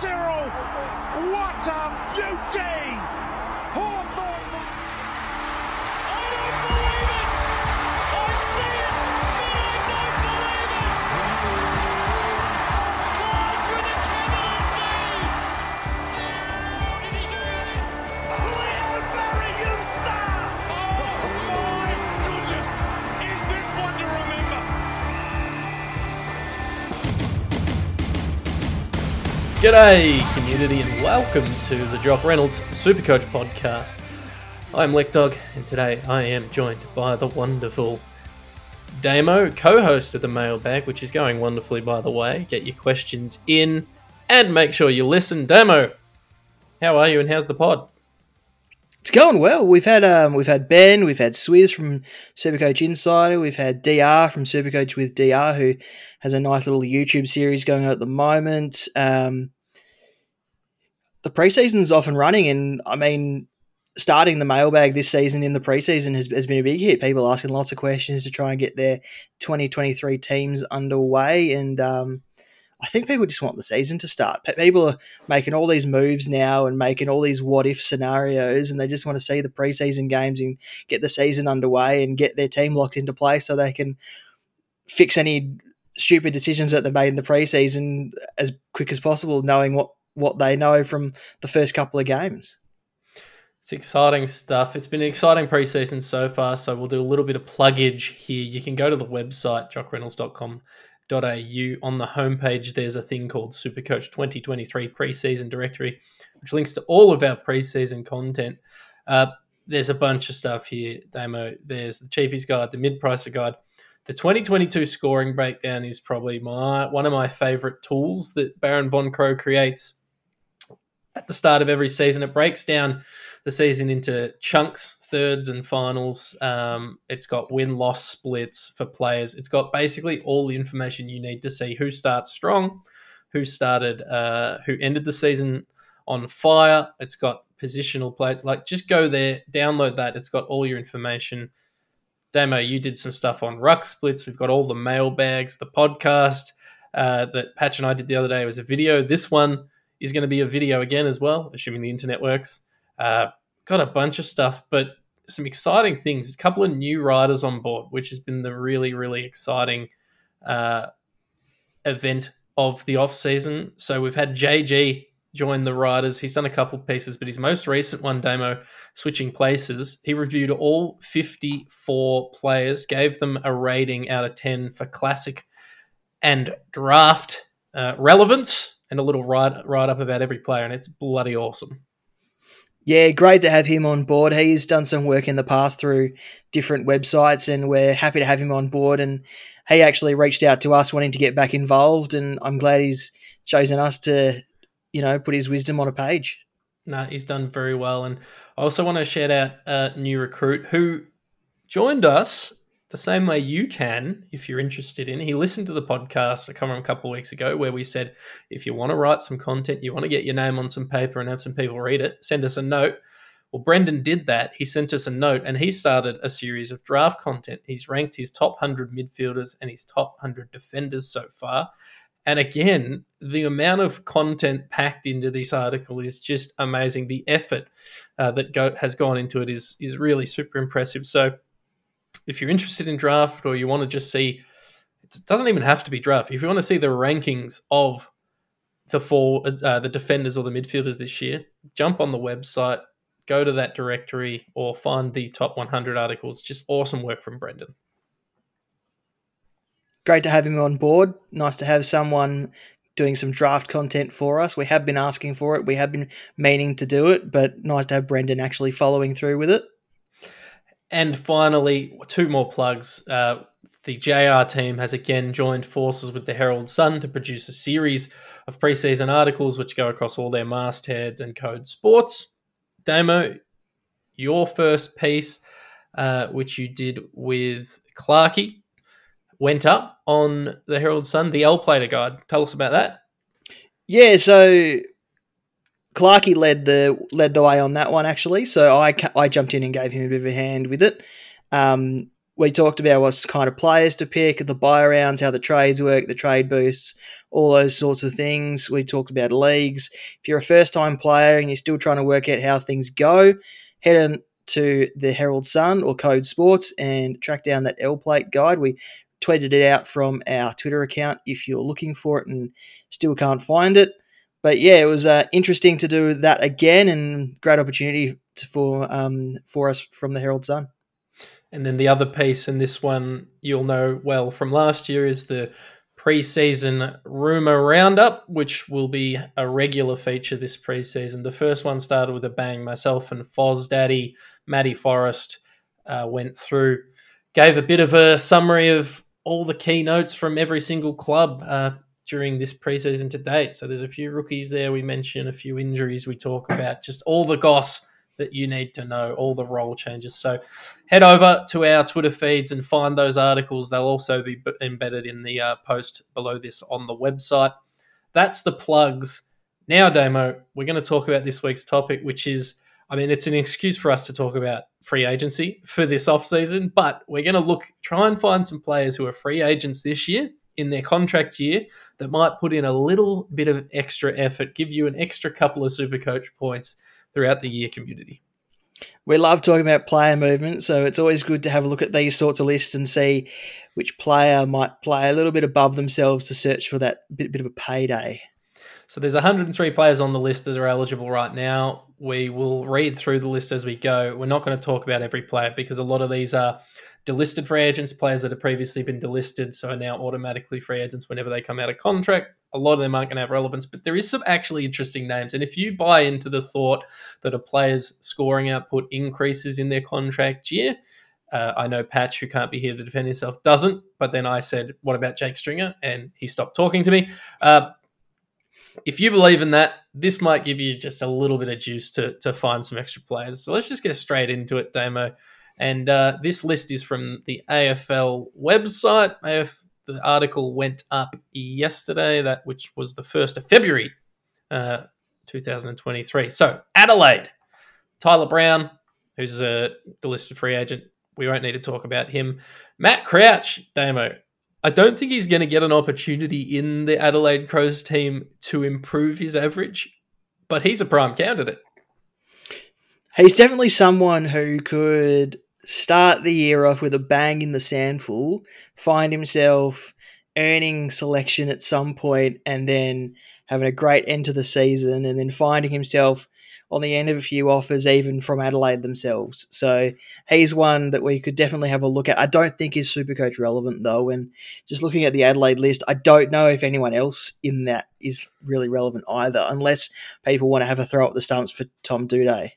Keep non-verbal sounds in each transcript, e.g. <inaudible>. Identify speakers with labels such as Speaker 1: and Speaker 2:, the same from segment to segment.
Speaker 1: Cyril, what a beauty!
Speaker 2: G'day, community, and welcome to the Jock Reynolds Supercoach podcast. I'm Lek Dog, and today I am joined by the wonderful Damo, co host of the mailbag, which is going wonderfully, by the way. Get your questions in and make sure you listen. Damo, how are you and how's the pod?
Speaker 3: It's going well. We've had um, we've had Ben, we've had Swizz from Supercoach Insider, we've had DR from Supercoach with DR, who has a nice little YouTube series going on at the moment. Um, the preseason's off and running, and I mean, starting the mailbag this season in the preseason has, has been a big hit. People asking lots of questions to try and get their 2023 teams underway, and um, I think people just want the season to start. Pe- People are making all these moves now and making all these what if scenarios, and they just want to see the preseason games and get the season underway and get their team locked into place so they can fix any stupid decisions that they made in the preseason as quick as possible, knowing what what they know from the first couple of games.
Speaker 2: It's exciting stuff. It's been an exciting preseason so far, so we'll do a little bit of pluggage here. You can go to the website, jockreynolds.com.au. On the homepage, there's a thing called Supercoach 2023 preseason directory, which links to all of our preseason content. Uh, there's a bunch of stuff here, Damo. There's the cheapies guide, the mid-pricer guide. The 2022 scoring breakdown is probably my one of my favorite tools that Baron Von Crow creates at the start of every season. It breaks down the season into chunks, thirds, and finals. Um, it's got win loss splits for players. It's got basically all the information you need to see who starts strong, who started, uh, who ended the season on fire. It's got positional plays. Like, just go there, download that. It's got all your information. Damo, you did some stuff on ruck splits. We've got all the mailbags, the podcast uh, that Patch and I did the other day was a video. This one is going to be a video again as well, assuming the internet works. Uh, got a bunch of stuff, but some exciting things. A couple of new riders on board, which has been the really, really exciting uh, event of the off season. So we've had JG join the riders. He's done a couple of pieces, but his most recent one, demo, switching places, he reviewed all 54 players, gave them a rating out of 10 for classic and draft uh, relevance, and a little write, write up about every player, and it's bloody awesome.
Speaker 3: Yeah, great to have him on board. He's done some work in the past through different websites, and we're happy to have him on board. And he actually reached out to us wanting to get back involved, and I'm glad he's chosen us to, you know, put his wisdom on a page.
Speaker 2: No, he's done very well. And I also want to shout out a new recruit who joined us the same way you can if you're interested in. He listened to the podcast I come on a couple of weeks ago where we said if you want to write some content, you want to get your name on some paper and have some people read it, send us a note. Well, Brendan did that. He sent us a note and he started a series of draft content. He's ranked his top 100 midfielders and his top 100 defenders so far. And again, the amount of content packed into this article is just amazing. The effort uh, that go- has gone into it is is really super impressive. So, if you're interested in draft or you want to just see, it doesn't even have to be draft. If you want to see the rankings of the four, uh, the defenders or the midfielders this year, jump on the website, go to that directory, or find the top 100 articles. Just awesome work from Brendan.
Speaker 3: Great to have him on board. Nice to have someone doing some draft content for us. We have been asking for it. We have been meaning to do it, but nice to have Brendan actually following through with it.
Speaker 2: And finally, two more plugs. Uh, the JR team has again joined forces with the Herald Sun to produce a series of preseason articles which go across all their mastheads and code sports. Damo, your first piece, uh, which you did with Clarkey, went up on the Herald Sun, the L Plater Guide. Tell us about that.
Speaker 3: Yeah, so Clarkey led the led the way on that one actually. So I I jumped in and gave him a bit of a hand with it. Um, we talked about what kind of players to pick, the buy rounds, how the trades work, the trade boosts, all those sorts of things. We talked about leagues. If you're a first time player and you're still trying to work out how things go, head on to the Herald Sun or Code Sports and track down that L plate guide. We tweeted it out from our Twitter account if you're looking for it and still can't find it. But yeah, it was uh, interesting to do that again and great opportunity to, for um, for us from the Herald Sun.
Speaker 2: And then the other piece, and this one you'll know well from last year, is the preseason rumor roundup, which will be a regular feature this preseason. The first one started with a bang. Myself and Foz Daddy, Matty Forrest, uh, went through, gave a bit of a summary of all the keynotes from every single club uh, during this preseason to date. So there's a few rookies there. We mention a few injuries. We talk about just all the goss that you need to know, all the role changes. So head over to our Twitter feeds and find those articles. They'll also be embedded in the uh, post below this on the website. That's the plugs. Now, Damo, we're going to talk about this week's topic, which is I mean, it's an excuse for us to talk about free agency for this off season, but we're going to look, try and find some players who are free agents this year in their contract year that might put in a little bit of extra effort, give you an extra couple of super coach points throughout the year community.
Speaker 3: We love talking about player movement, so it's always good to have a look at these sorts of lists and see which player might play a little bit above themselves to search for that bit, bit of a payday.
Speaker 2: So there's 103 players on the list that are eligible right now. We will read through the list as we go. We're not going to talk about every player because a lot of these are delisted free agents, players that have previously been delisted, so are now automatically free agents whenever they come out of contract. A lot of them aren't going to have relevance, but there is some actually interesting names. And if you buy into the thought that a player's scoring output increases in their contract year, uh, I know Patch, who can't be here to defend himself, doesn't. But then I said, "What about Jake Stringer?" And he stopped talking to me. Uh, if you believe in that, this might give you just a little bit of juice to to find some extra players. So let's just get straight into it, Damo. And uh, this list is from the AFL website. AF, the article went up yesterday, that which was the first of February, uh, 2023. So Adelaide, Tyler Brown, who's a delisted free agent. We won't need to talk about him. Matt Crouch, Damo. I don't think he's going to get an opportunity in the Adelaide Crows team to improve his average, but he's a prime candidate.
Speaker 3: He's definitely someone who could start the year off with a bang in the SANFL, find himself earning selection at some point, and then having a great end to the season, and then finding himself on the end of a few offers, even from Adelaide themselves. So he's one that we could definitely have a look at. I don't think he's super coach relevant though, and just looking at the Adelaide list, I don't know if anyone else in that is really relevant either, unless people want to have a throw at the stumps for Tom Doedee.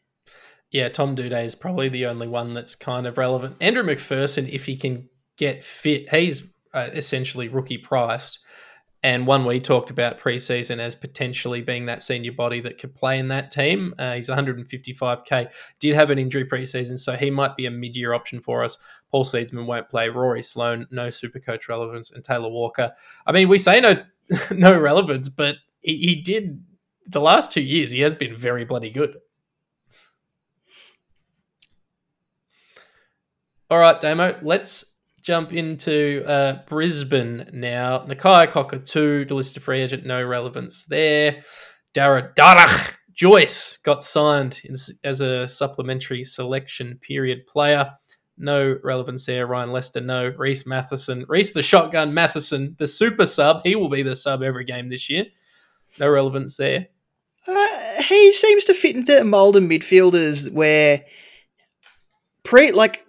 Speaker 2: Yeah, Tom Doedee is probably the only one that's kind of relevant. Andrew McPherson, if he can get fit, he's uh, essentially rookie priced. And one we talked about preseason as potentially being that senior body that could play in that team. Uh, he's 155k. Did have an injury preseason, so he might be a mid-year option for us. Paul Seedsman won't play. Rory Sloane, no super coach relevance, and Taylor Walker. I mean, we say no, <laughs> no relevance, but he, he did the last two years. He has been very bloody good. All right, Damo, let's jump into uh, Brisbane now. Nakia Cockatoo, delisted free agent, no relevance there. Dara Darragh Joyce got signed in, as a supplementary selection period player. No relevance there. Ryan Lester, no. Rhys Mathieson. Rhys the shotgun Mathieson, the super sub. He will be the sub every game this year. No relevance there.
Speaker 3: Uh, he seems to fit into the mold of midfielders where pre like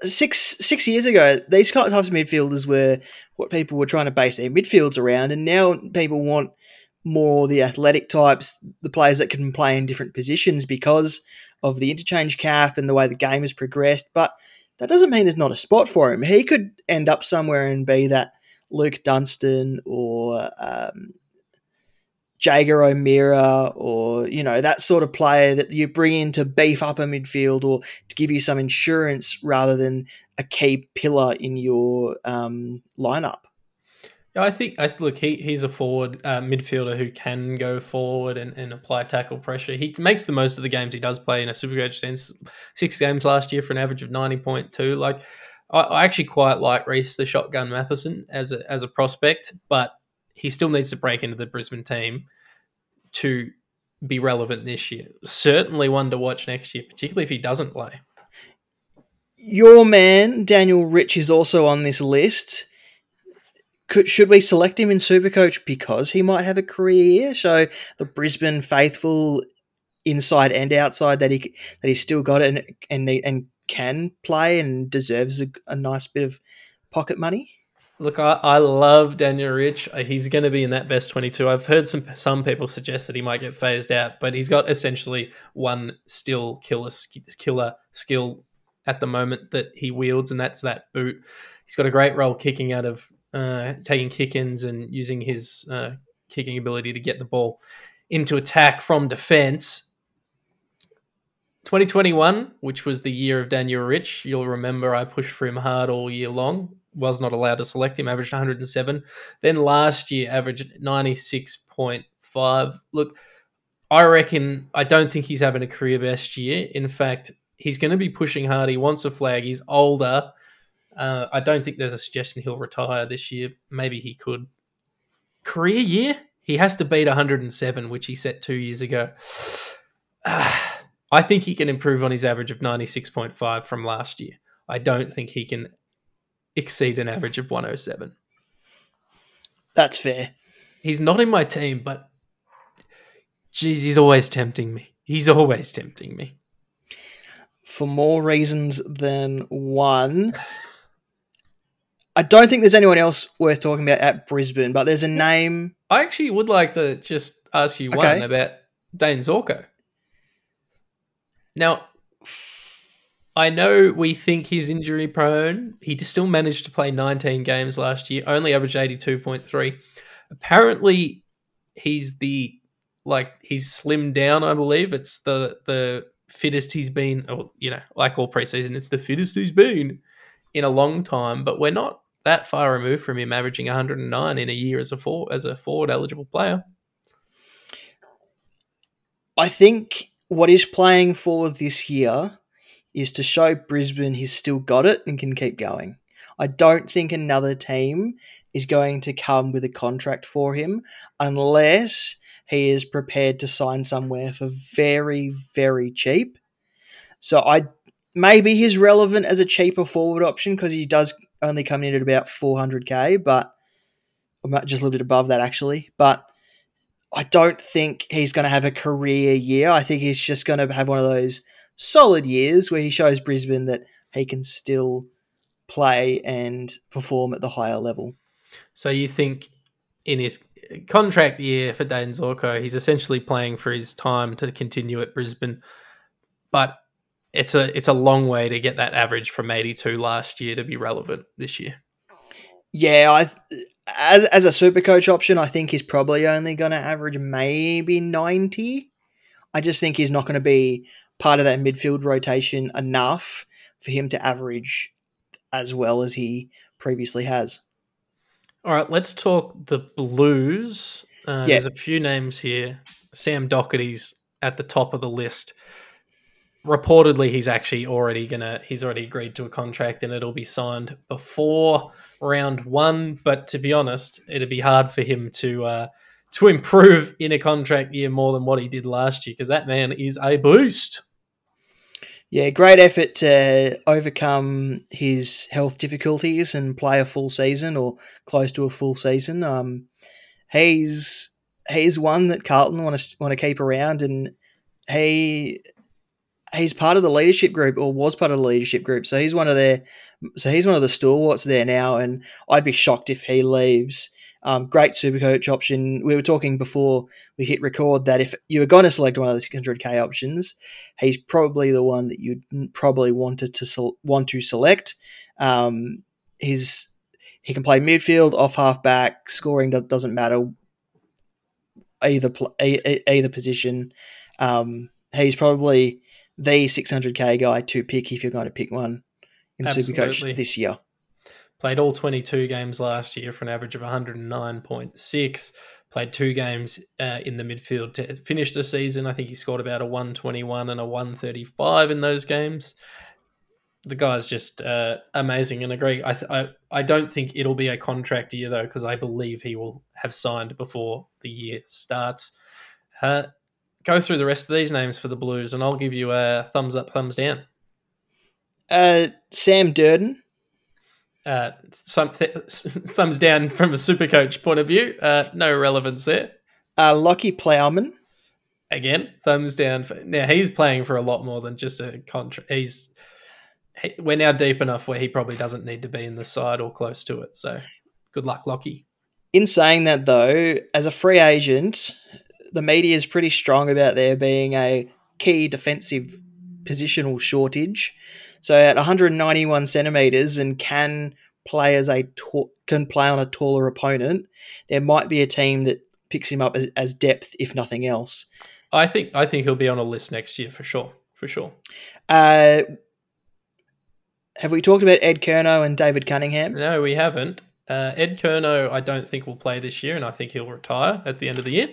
Speaker 3: six six years ago, these types of midfielders were what people were trying to base their midfields around, and now people want more the athletic types, the players that can play in different positions because of the interchange cap and the way the game has progressed. But that doesn't mean there's not a spot for him. He could end up somewhere and be that Luke Dunstan or um, Jaeger O'Meara or, you know, that sort of player that you bring in to beef up a midfield or to give you some insurance rather than a key pillar in your um, lineup.
Speaker 2: Yeah, I think I look he he's a forward uh, midfielder who can go forward and, and apply tackle pressure. He makes the most of the games he does play in a super coach sense. Six games last year for an average of ninety point two. Like I, I actually quite like Rhys the Shotgun Mathieson as a as a prospect, but he still needs to break into the Brisbane team to be relevant this year. Certainly one to watch next year, particularly if he doesn't play.
Speaker 3: Your man, Daniel Rich, is also on this list. Could, should we select him in Supercoach because he might have a career? Show the Brisbane faithful inside and outside that he that he's still got it and and, and can play and deserves a, a nice bit of pocket money.
Speaker 2: Look, I, I love Daniel Rich. Uh, He's going to be in that best 22. I've heard some some people suggest that he might get phased out, but he's got essentially one still killer killer skill at the moment that he wields, and that's that boot. He's got a great role kicking out of uh, taking kick-ins and using his uh, kicking ability to get the ball into attack from defense. 2021, which was the year of Daniel Rich, you'll remember I pushed for him hard all year long. Was not allowed to select him, averaged 107. Then last year, averaged 96.5. Look, I reckon, I don't think he's having a career best year. In fact, he's going to be pushing hard. He wants a flag. He's older. Uh, I don't think there's a suggestion he'll retire this year. Maybe he could. Career year? He has to beat 107, which he set two years ago. Ah, <sighs> I think he can improve on his average of 96.5 from last year. I don't think he can exceed an average of 107.
Speaker 3: That's fair.
Speaker 2: He's not in my team, but geez, he's always tempting me. He's always tempting me.
Speaker 3: For more reasons than one. I don't think there's anyone else worth talking about at Brisbane, but there's a name.
Speaker 2: I actually would like to just ask you one about Dane Zorko. Now, I know we think he's injury prone. He still managed to play 19 games last year, only averaged 82.3. Apparently, he's the like he's slimmed down. I believe it's the the fittest he's been. Or you know, like all preseason, it's the fittest he's been in a long time. But we're not that far removed from him averaging 109 in a year as a for, as a forward eligible player.
Speaker 3: I think what is playing for this year is to show Brisbane he's still got it and can keep going. I don't think another team is going to come with a contract for him unless he is prepared to sign somewhere for very, very cheap. So I maybe he's relevant as a cheaper forward option because he does only come in at about 400k, but just a little bit above that actually. But I don't think he's going to have a career year. I think he's just going to have one of those solid years where he shows Brisbane that he can still play and perform at the higher level.
Speaker 2: So you think in his contract year for Dane Zorko, he's essentially playing for his time to continue at Brisbane, but it's a it's a long way to get that average from 82 last year to be relevant this year.
Speaker 3: Yeah, I as as a super coach option, I think he's probably only going to average maybe 90. I just think he's not going to be part of that midfield rotation enough for him to average as well as he previously has.
Speaker 2: All right, let's talk the Blues. Uh,
Speaker 3: Yeah.
Speaker 2: There's a few names here. Sam Docherty's at the top of the list. Reportedly, he's actually already gonna. He's already agreed to a contract, and it'll be signed before round one. But to be honest, it'd be hard for him to uh, to improve in a contract year more than what he did last year because that man is a beast.
Speaker 3: Yeah, great effort to overcome his health difficulties and play a full season or close to a full season. Um, he's he's one that Carlton want to want to keep around, and he he's part of the leadership group or was part of the leadership group. So he's one of their so he's one of the stalwarts there now, and I'd be shocked if he leaves. Um, great super coach option. We were talking before we hit record that if you were going to select one of the 600k options, he's probably the one that you'd probably wanted to want to select. Um, he's he can play midfield, off half back, scoring do- doesn't matter either pl- either position. Um, he's probably the 600k guy to pick if you're going to pick one in
Speaker 2: Absolutely.
Speaker 3: Supercoach this year.
Speaker 2: Played all 22 games last year for an average of 109.6. Played two games uh, in the midfield to finish the season. I think he scored about a 121 and a 135 in those games. the guy's just uh, amazing and agree. I, th- I I don't think it'll be a contract year though because I believe he will have signed before the year starts. Uh, go through the rest of these names for the Blues, and I'll give you a thumbs up, thumbs down.
Speaker 3: Uh, Sam Durdin.
Speaker 2: Uh, some th- <laughs> thumbs down from a super coach point of view. Uh, no relevance there.
Speaker 3: Uh, Lachie Plowman.
Speaker 2: Again, thumbs down. For, now he's playing for a lot more than just a contract. He's he, we're now deep enough where he probably doesn't need to be in the side or close to it. So good luck, Lachie.
Speaker 3: In saying that, though, as a free agent, the media is pretty strong about there being a key defensive positional shortage. So at 191 centimeters and can play as a ta- can play on a taller opponent, there might be a team that picks him up as, as depth, if nothing else.
Speaker 2: I think I think he'll be on a list next year for sure. For sure.
Speaker 3: Uh, have we talked about Ed Curnow and David Cunningham?
Speaker 2: No, we haven't. Uh, Ed Curnow, I don't think will play this year, and I think he'll retire at the end of the year.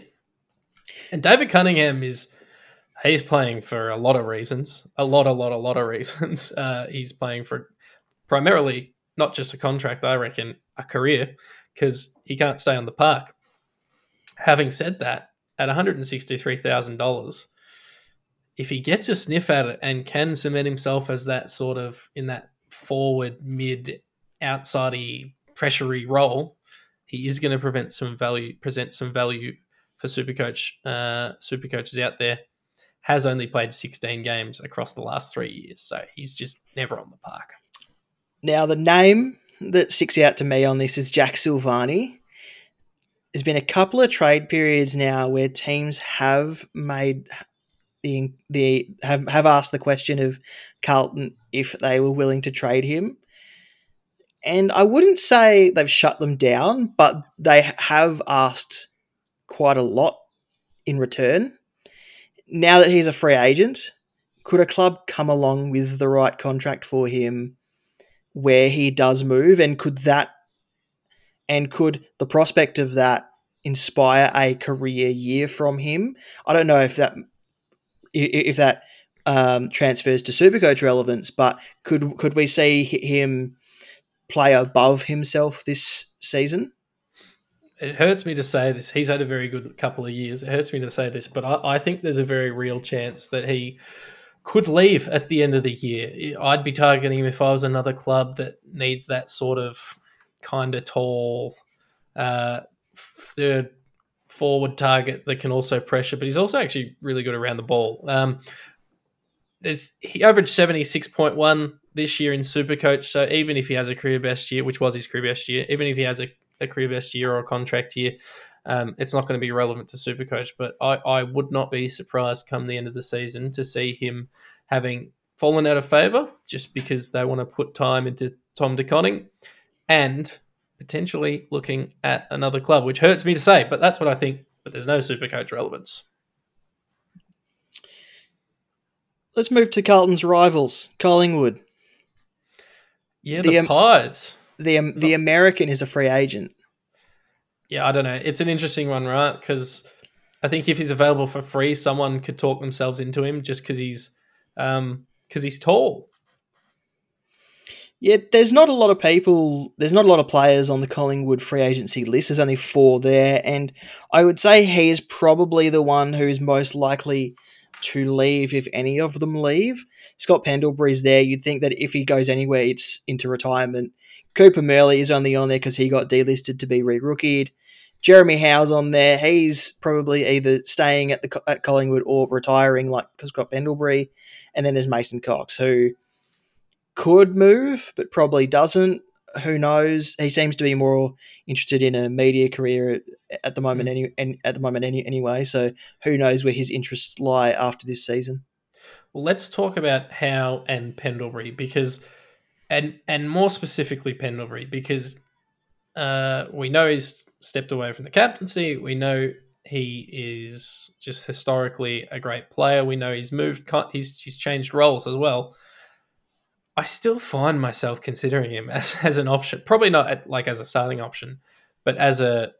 Speaker 2: And David Cunningham is he's playing for a lot of reasons, a lot, a lot, a lot of <laughs> reasons. Uh, he's playing for primarily not just a contract, I reckon, a career, because he can't stay on the park. Having said that, at one hundred and sixty-three thousand dollars, if he gets a sniff at it and can cement himself as that sort of in that forward mid outsidey pressurey role, he is going to prevent some value, present some value for Supercoach. Uh, super coaches out there has only played 16 games across the last three years, so he's just never on the park.
Speaker 3: Now, the name that sticks out to me on this is Jack Silvagni. There's been a couple of trade periods now where teams have made the the have have asked the question of Carlton if they were willing to trade him. And I wouldn't say they've shut them down, but they have asked quite a lot in return. Now that he's a free agent, could a club come along with the right contract for him where he does move and could that and could the prospect of that inspire a career year from him? I don't know if that if that um, transfers to Supercoach relevance, but could could we see him play above himself this season?
Speaker 2: It hurts me to say this. He's had a very good couple of years. It hurts me to say this, but I, I think there's a very real chance that he could leave at the end of the year. I'd be targeting him if I was another club that needs that sort of kind of tall uh, third forward target that can also pressure, but he's also actually really good around the ball. Um, there's he averaged seventy six point one this year in Supercoach. So even if he has a career best year, which was his career best year, even if he has a, a career best year or a contract year, um, it's not going to be relevant to Supercoach. But I, I would not be surprised come the end of the season to see him having fallen out of favour just because they want to put time into Tom De Koning and potentially looking at another club, which hurts me to say, but that's what I think. But there's no Supercoach relevance.
Speaker 3: Let's move to Carlton's rivals, Collingwood.
Speaker 2: Yeah,
Speaker 3: The,
Speaker 2: the,
Speaker 3: um,
Speaker 2: Pies.
Speaker 3: The um, the American is a free agent.
Speaker 2: Yeah, I don't know. It's an interesting one, right? Because I think if he's available for free, someone could talk themselves into him just because he's um because he's tall.
Speaker 3: Yeah, there's not a lot of people. There's not a lot of players on the Collingwood free agency list. There's only four there, and I would say he is probably the one who is most likely to leave if any of them leave. Scott Pendlebury's there. You'd think that if he goes anywhere, it's into retirement. Cooper Murley is only on there because he got delisted to be re-rookied. Jeremy Howe's on there. He's probably either staying at the at Collingwood or retiring, like because Scott Pendlebury. And then there's Mason Cox, who could move, but probably doesn't. Who knows? He seems to be more interested in a media career at, at the moment. Mm. Any and at the moment, any anyway. So who knows where his interests lie after this season?
Speaker 2: Well, let's talk about Howe and Pendlebury because, and and more specifically Pendlebury because uh, we know he's stepped away from the captaincy. We know he is just historically a great player. We know he's moved. He's he's changed roles as well. I still find myself considering him as, <laughs> as an option. Probably not at, like as a starting option, but as a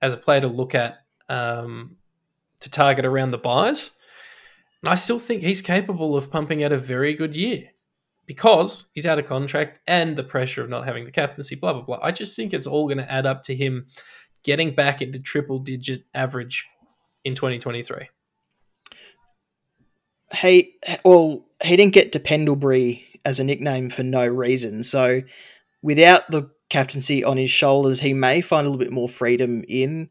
Speaker 2: as a player to look at um, to target around the buys. And I still think he's capable of pumping out a very good year. Because he's out of contract and the pressure of not having the captaincy, blah, blah, blah. I just think it's all going to add up to him getting back into triple digit average in 2023.
Speaker 3: He well, he didn't get to Pendlebury as a nickname for no reason. So without the captaincy on his shoulders, he may find a little bit more freedom in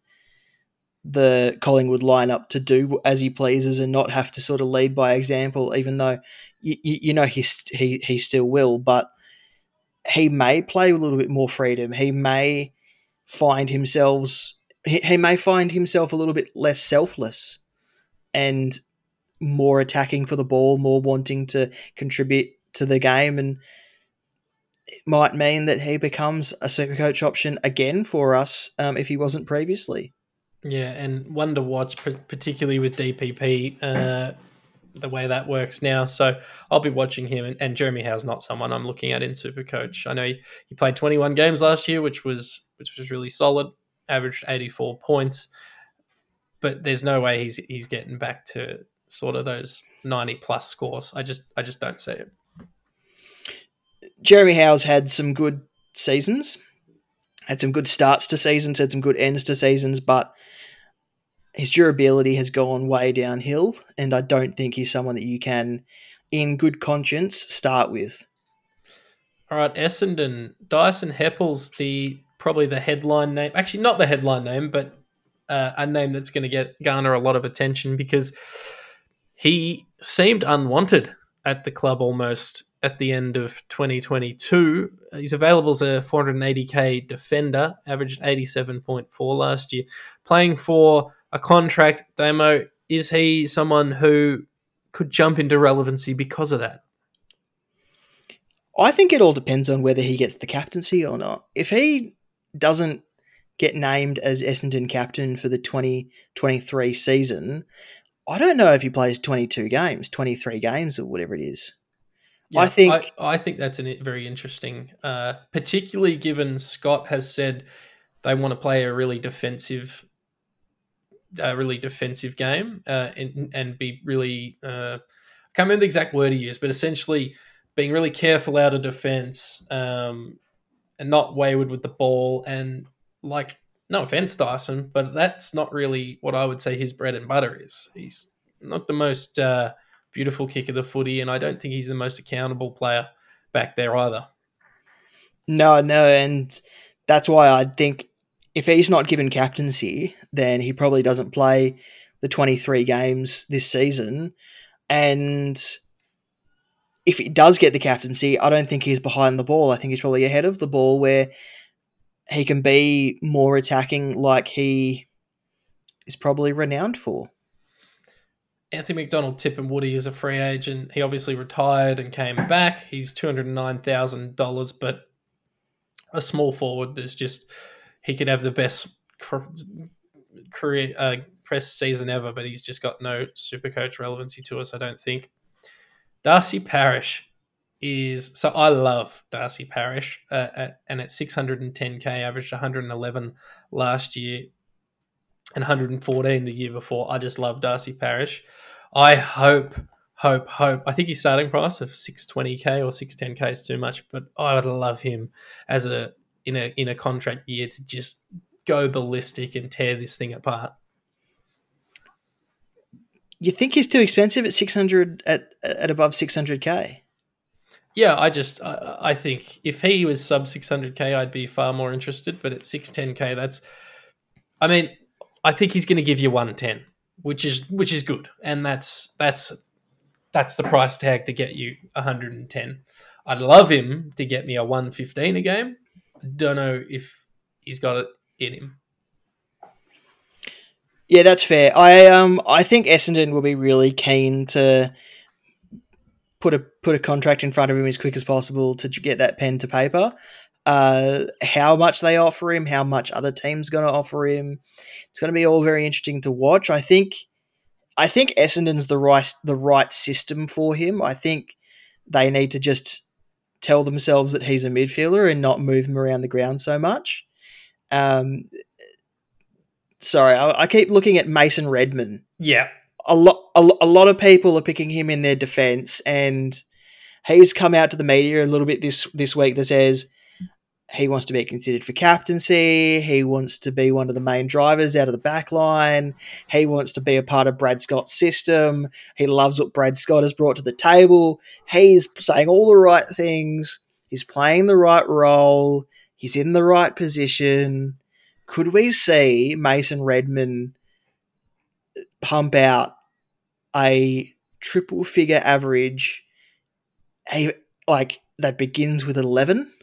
Speaker 3: the Collingwood lineup to do as he pleases and not have to sort of lead by example, even though you, you know he, he he still will, but he may play a little bit more freedom. He may find himself he, he may find himself a little bit less selfless and more attacking for the ball, more wanting to contribute to the game, and it might mean that he becomes a super coach option again for us um, if he wasn't previously.
Speaker 2: Yeah, and one to watch, particularly with DPP, uh, the way that works now. So I'll be watching him. And, and Jeremy Howe's not someone I'm looking at in Supercoach. I know he, he played 21 games last year, which was which was really solid. Averaged 84 points, but there's no way he's he's getting back to sort of those 90 plus scores. I just I just don't see it.
Speaker 3: Jeremy Howe's had some good seasons, had some good starts to seasons, had some good ends to seasons, but his durability has gone way downhill, and I don't think he's someone that you can, in good conscience, start with.
Speaker 2: All right, Essendon, Dyson Heppell's the probably the headline name. Actually, not the headline name, but uh, a name that's going to get garner a lot of attention because he seemed unwanted at the club almost at the end of 2022. He's available as a 480k defender, averaged 87.4 last year, playing for a contract. Damo, is he someone who could jump into relevancy because of that?
Speaker 3: I think it all depends on whether he gets the captaincy or not. If he doesn't get named as Essendon captain for the 2023 season, I don't know if he plays 22 games, 23 games, or whatever it is.
Speaker 2: Yeah,
Speaker 3: I think
Speaker 2: I, I, think that's a very interesting, uh, particularly given Scott has said they want to play a really defensive, a really defensive game, uh, and, and be really. Uh, I can't remember the exact word he used, but essentially being really careful out of defense um, and not wayward with the ball. And like, no offense, Dyson, but that's not really what I would say his bread and butter is. He's not the most uh, beautiful kick of the footy, and I don't think he's the most accountable player back there either.
Speaker 3: No, no, and that's why I think if he's not given captaincy, then he probably doesn't play the 23 games this season. And if he does get the captaincy, I don't think he's behind the ball. I think he's probably ahead of the ball where he can be more attacking like he is probably renowned for.
Speaker 2: Anthony McDonald-Tipungwuti is a free agent. He obviously retired and came back. He's two hundred nine thousand dollars, but a small forward. There's just he could have the best career uh, press season ever, but he's just got no super coach relevancy to us. I don't think. Darcy Parish is so I love Darcy Parish, uh, at, and at 610k, averaged 111 last year and 114 the year before. I just love Darcy Parish. I hope, hope, hope. I think his starting price of 620k or 610k is too much, but I would love him as a in a in a contract year to just go ballistic and tear this thing apart.
Speaker 3: You think he's too expensive at 600 at at above 600k?
Speaker 2: Yeah, I just I, I think if he was sub 600k, I'd be far more interested. But at 610k, that's I mean, I think he's going to give you 110, which is which is good, and that's that's that's the price tag to get you 110. I'd love him to get me a 115 a game. Don't know if he's got it in him.
Speaker 3: Yeah, that's fair. I um I think Essendon will be really keen to put a put a contract in front of him as quick as possible to get that pen to paper. Uh, how much they offer him, how much other teams going to offer him, it's going to be all very interesting to watch. I think, I think Essendon's the right the right system for him. I think they need to just tell themselves that he's a midfielder and not move him around the ground so much. Um, sorry, I, I keep looking at Mason Redman.
Speaker 2: Yeah,
Speaker 3: a lot, a, a lot of people are picking him in their defense, and he's come out to the media a little bit this this week that says he wants to be considered for captaincy. He wants to be one of the main drivers out of the back line. He wants to be a part of Brad Scott's system. He loves what Brad Scott has brought to the table. He's saying all the right things. He's playing the right role. He's in the right position. Could we see Mason Redman pump out a triple figure average, a, like that begins with 11?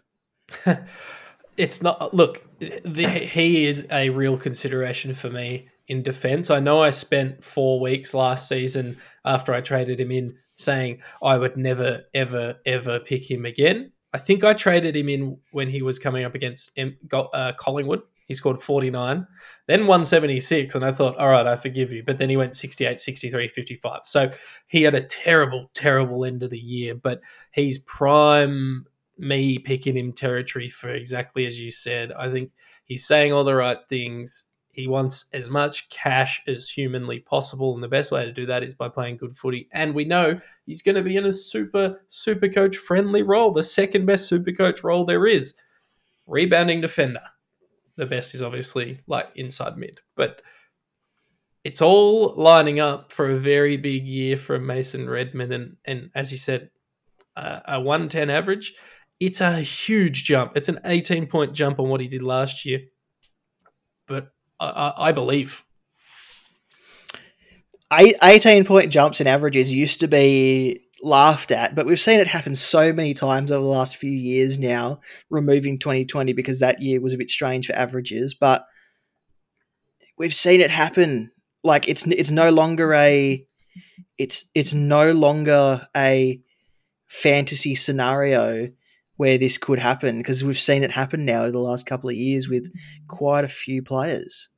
Speaker 3: <laughs>
Speaker 2: it's not. Look, the, he is a real consideration for me in defense. I know I spent four weeks last season after I traded him in saying I would never, ever, ever pick him again. I think I traded him in when he was coming up against uh, Collingwood. He scored 49, then 176. And I thought, all right, I forgive you. But then he went 68, 63, 55. So he had a terrible, terrible end of the year. But he's prime me picking him territory for exactly as you said. I think he's saying all the right things. He wants as much cash as humanly possible, and the best way to do that is by playing good footy. And we know he's going to be in a super, super coach friendly role, the second best super coach role there is. Rebounding defender. The best is obviously like inside mid, but it's all lining up for a very big year from Mason Redman. And, and as you said, uh, a 110 average it's a huge jump. It's an 18 point jump on what he did last year. But I, I, I believe.
Speaker 3: 18 point jumps in averages used to be laughed at, but we've seen it happen so many times over the last few years now, removing 2020 because that year was a bit strange for averages. But we've seen it happen. Like it's it's no longer a it's it's no longer a fantasy scenario where this could happen because we've seen it happen now over the last couple of years with quite a few players.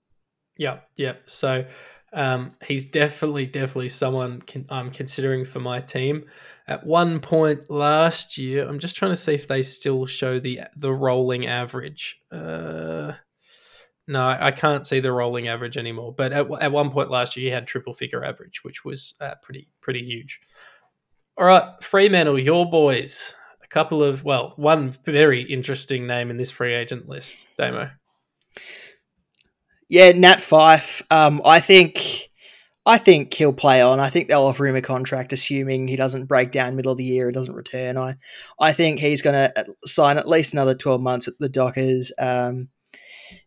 Speaker 2: Yeah, yeah. So um, he's definitely, definitely someone can, I'm considering for my team. At one point last year, I'm just trying to see if they still show the the rolling average. Uh, no, I can't see the rolling average anymore. But at, at one point last year, he had triple figure average, which was uh, pretty pretty huge. All right, Fremantle, your boys couple of well, one very interesting name in this free agent list, Damo.
Speaker 3: Yeah, Nat Fyfe. Um, I think, I think he'll play on. I think they'll offer him a contract, assuming he doesn't break down middle of the year, and doesn't return. I, I think he's going to sign at least another twelve months at the Dockers. Um,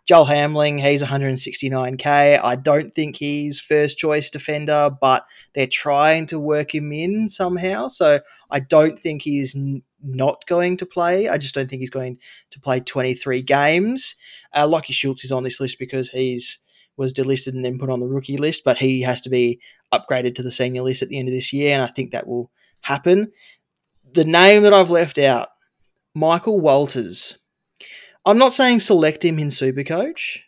Speaker 3: Joel Hamling, he's 169k. I don't think he's first choice defender, but they're trying to work him in somehow. So I don't think he's not going to play. I just don't think he's going to play 23 games. Uh, Lachie Schultz is on this list because he's was delisted and then put on the rookie list, but he has to be upgraded to the senior list at the end of this year, and I think that will happen. The name that I've left out, Michael Walters. I'm not saying select him in Supercoach.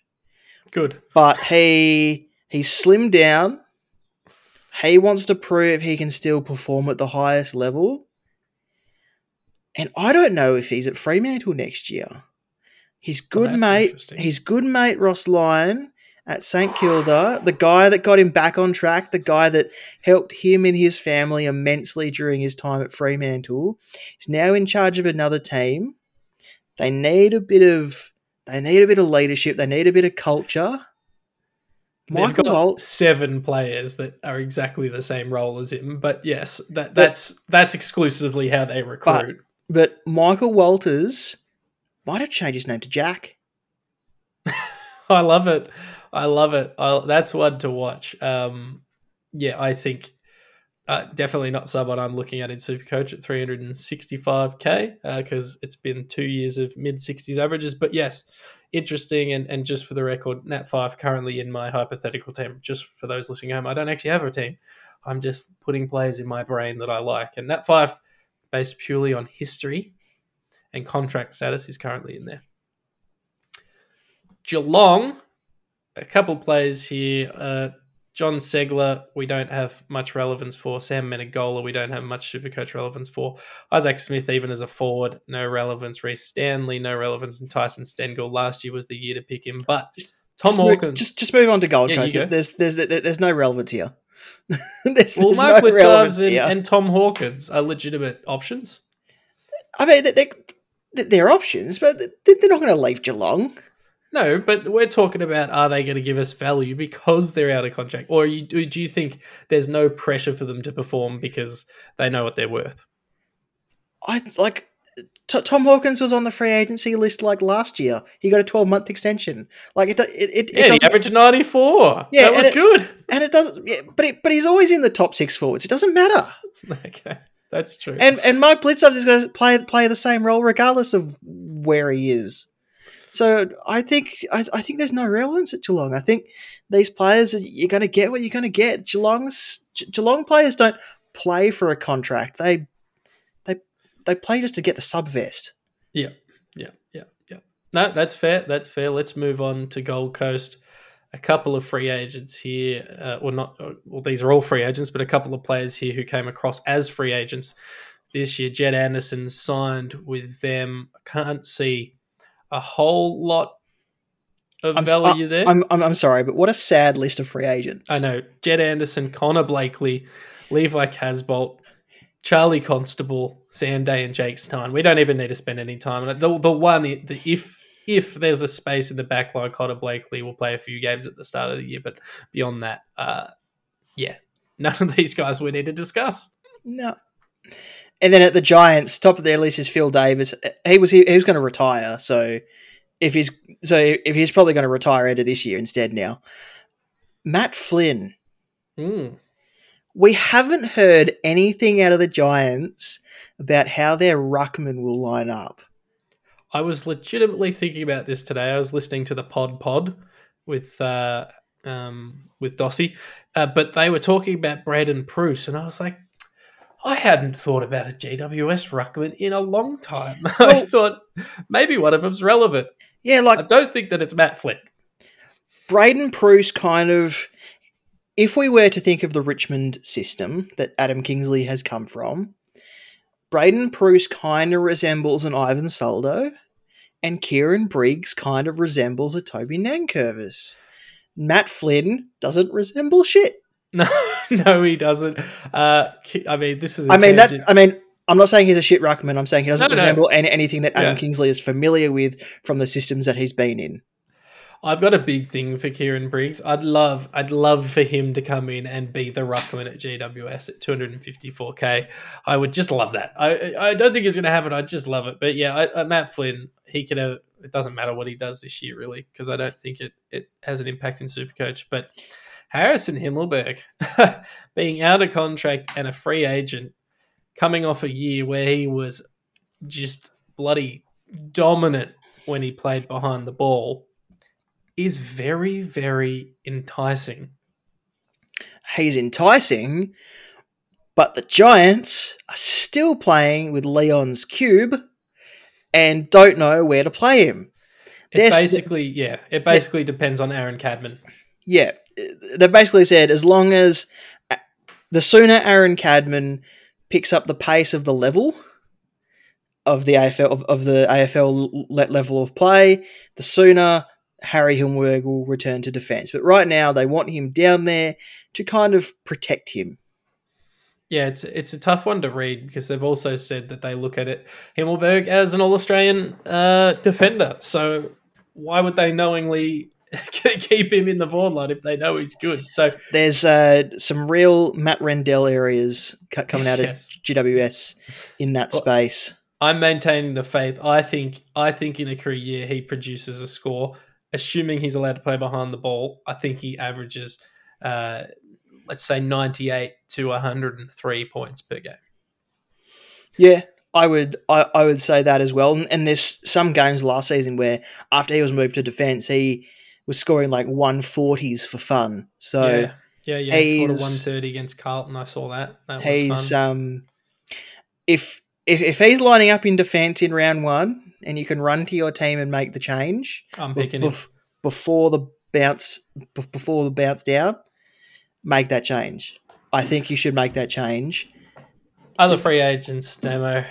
Speaker 2: Good.
Speaker 3: But he he's slimmed down. He wants to prove he can still perform at the highest level. And I don't know if he's at Fremantle next year. His oh, good mate, his good mate Ross Lyon at St Kilda, the guy that got him back on track, the guy that helped him and his family immensely during his time at Fremantle, is now in charge of another team. They need a bit of they need a bit of leadership. They need a bit of culture.
Speaker 2: Got Walt- seven players that are exactly the same role as him, but yes, that that's that's exclusively how they recruit.
Speaker 3: But, Michael Walters might have changed his name to Jack. <laughs>
Speaker 2: I love it. I love it. I, that's one to watch. Um, yeah, I think uh, definitely not someone I'm looking at in Supercoach at 365k because uh, it's been two years of mid 60s averages. But yes, interesting. And, and just for the record, Nat Fyfe currently in my hypothetical team. Just for those listening home, I don't actually have a team. I'm just putting players in my brain that I like. And Nat Fyfe, based purely on history and contract status, is currently in there. Geelong, a couple players here. Uh, Jon Ceglar, we don't have much relevance for. Sam Menegola, we don't have much super coach relevance for. Isaac Smith, even as a forward, no relevance. Rhys Stanley, no relevance. And Tyson Stengel, last year was the year to pick him. But Tom
Speaker 3: just
Speaker 2: Hawkins.
Speaker 3: Move, just, just move on to Gold yeah, Coast. There's, there's, there's no relevance here. <laughs> there's,
Speaker 2: Well,
Speaker 3: there's
Speaker 2: Mark
Speaker 3: no
Speaker 2: and, and Tom Hawkins are legitimate options.
Speaker 3: I mean, they, they, they're options, but they- they're not going to leave Geelong.
Speaker 2: No, but we're talking about are they going to give us value because they're out of contract, or you, do you think there's no pressure for them to perform because they know what they're worth?
Speaker 3: I like T- Tom Hawkins was on the free agency list like last year. He got a 12 month extension. Like it, it, it, it
Speaker 2: Yeah, he averaged ninety four.
Speaker 3: Yeah,
Speaker 2: that was
Speaker 3: it-
Speaker 2: good.
Speaker 3: and it doesn't. Yeah, but it, but he's always in the top six forwards. It doesn't matter. <laughs>
Speaker 2: okay, that's true.
Speaker 3: And and Mark Blicavs is going to play play the same role regardless of where he is. So I think I, I think there's no relevance at Geelong. I think these players you're going to get what you're going to get. Geelong's Geelong players don't play for a contract. They they play just to get the sub vest.
Speaker 2: Yeah, yeah, yeah, yeah. No, that's fair. That's fair. Let's move on to Gold Coast. A couple of free agents here, uh, or not? uh, Well, these are all free agents, but a couple of players here who came across as free agents this year. Jed Anderson signed with them. I can't see a whole lot of
Speaker 3: I'm,
Speaker 2: value there.
Speaker 3: I'm, I'm I'm sorry, but what a sad list of free agents.
Speaker 2: I know Jed Anderson, Connor Blakely, Levi Casboult, Charlie Constable, Sam Day, and Jake Stein. We don't even need to spend any time on it. The, the one, the, if if there's a space in the back line, Connor Blakely will play a few games at the start of the year, but beyond that, uh, yeah, none of these guys we need to discuss.
Speaker 3: No. And then at the Giants, top of their list is Phil Davis. He was he, he was going to retire, so if he's so if he's probably going to retire of this year instead now. Matt Flynn.
Speaker 2: Mm.
Speaker 3: We haven't heard anything out of the Giants about how their ruckman will line up.
Speaker 2: I was legitimately thinking about this today. I was listening to the Pod Pod with uh, um, with Dossie, uh, but they were talking about Braydon Preuss, and I was like, I hadn't thought about a GWS ruckman in a long time. <laughs> I thought maybe one of them's relevant.
Speaker 3: Yeah, like
Speaker 2: I don't think that it's Matt Flynn.
Speaker 3: Braydon Preuss kind of if we were to think of the Richmond system that Adam Kingsley has come from, Braydon Preuss kind of resembles an Ivan Soldo, and Kieran Briggs kind of resembles a Toby Nankervis. Matt Flynn doesn't resemble shit. <laughs>
Speaker 2: No, no, he doesn't. Uh, I mean, this is. I
Speaker 3: mean that. I mean, I'm not saying he's a shit ruckman. I'm saying he doesn't
Speaker 2: No, no.
Speaker 3: resemble any, anything that Adam
Speaker 2: Yeah.
Speaker 3: Kingsley is familiar with from the systems that he's been in.
Speaker 2: I've got a big thing for Kieran Briggs. I'd love, I'd love for him to come in and be the ruckman at GWS at 254k. I would just love that. I, I don't think it's going to happen. I just love it. But yeah, I, I, Matt Flynn, he could have. It doesn't matter what he does this year, really, because I don't think it it has an impact in Supercoach. But Harrison Himmelberg, <laughs> being out of contract and a free agent, coming off a year where he was just bloody dominant when he played behind the ball is very, very enticing.
Speaker 3: he's enticing, but the Giants are still playing with Leon's cube and don't know where to play him.
Speaker 2: It
Speaker 3: There's-
Speaker 2: basically, yeah, it basically depends on Aaron Cadman.
Speaker 3: Yeah, they've basically said as long as uh, the sooner Aaron Cadman picks up the pace of the level of the AFL of, of the AFL le- level of play, the sooner Harry Himmelberg will return to defence. But right now, they want him down there to kind of protect him.
Speaker 2: Yeah, it's it's a tough one to read because they've also said that they look at it Himmelberg as an All Australian uh, defender. So why would they knowingly <laughs> keep him in the forward line if they know he's good? So
Speaker 3: There's uh, some real Matt Rendell areas coming out
Speaker 2: Yes.
Speaker 3: of GWS in that
Speaker 2: Well-
Speaker 3: space.
Speaker 2: I'm maintaining the faith. I think I think in a career year he produces a score, assuming he's allowed to play behind the ball. I think he averages, uh, let's say, 98 to 103 points per game.
Speaker 3: Yeah, I would I, I would say that as well. And, and there's some games last season where after he was moved to defence, he was scoring like 140s for fun. So
Speaker 2: yeah, yeah, yeah. He scored a 130 against Carlton. I saw that. That was
Speaker 3: he's
Speaker 2: fun.
Speaker 3: um if if if he's lining up in defence in round one and you can run to your team and make the change
Speaker 2: I'm picking
Speaker 3: bef- before the bounce be- before the bounce down, make that change. I think you should make that change.
Speaker 2: Other
Speaker 3: Is-
Speaker 2: free agents, Damo,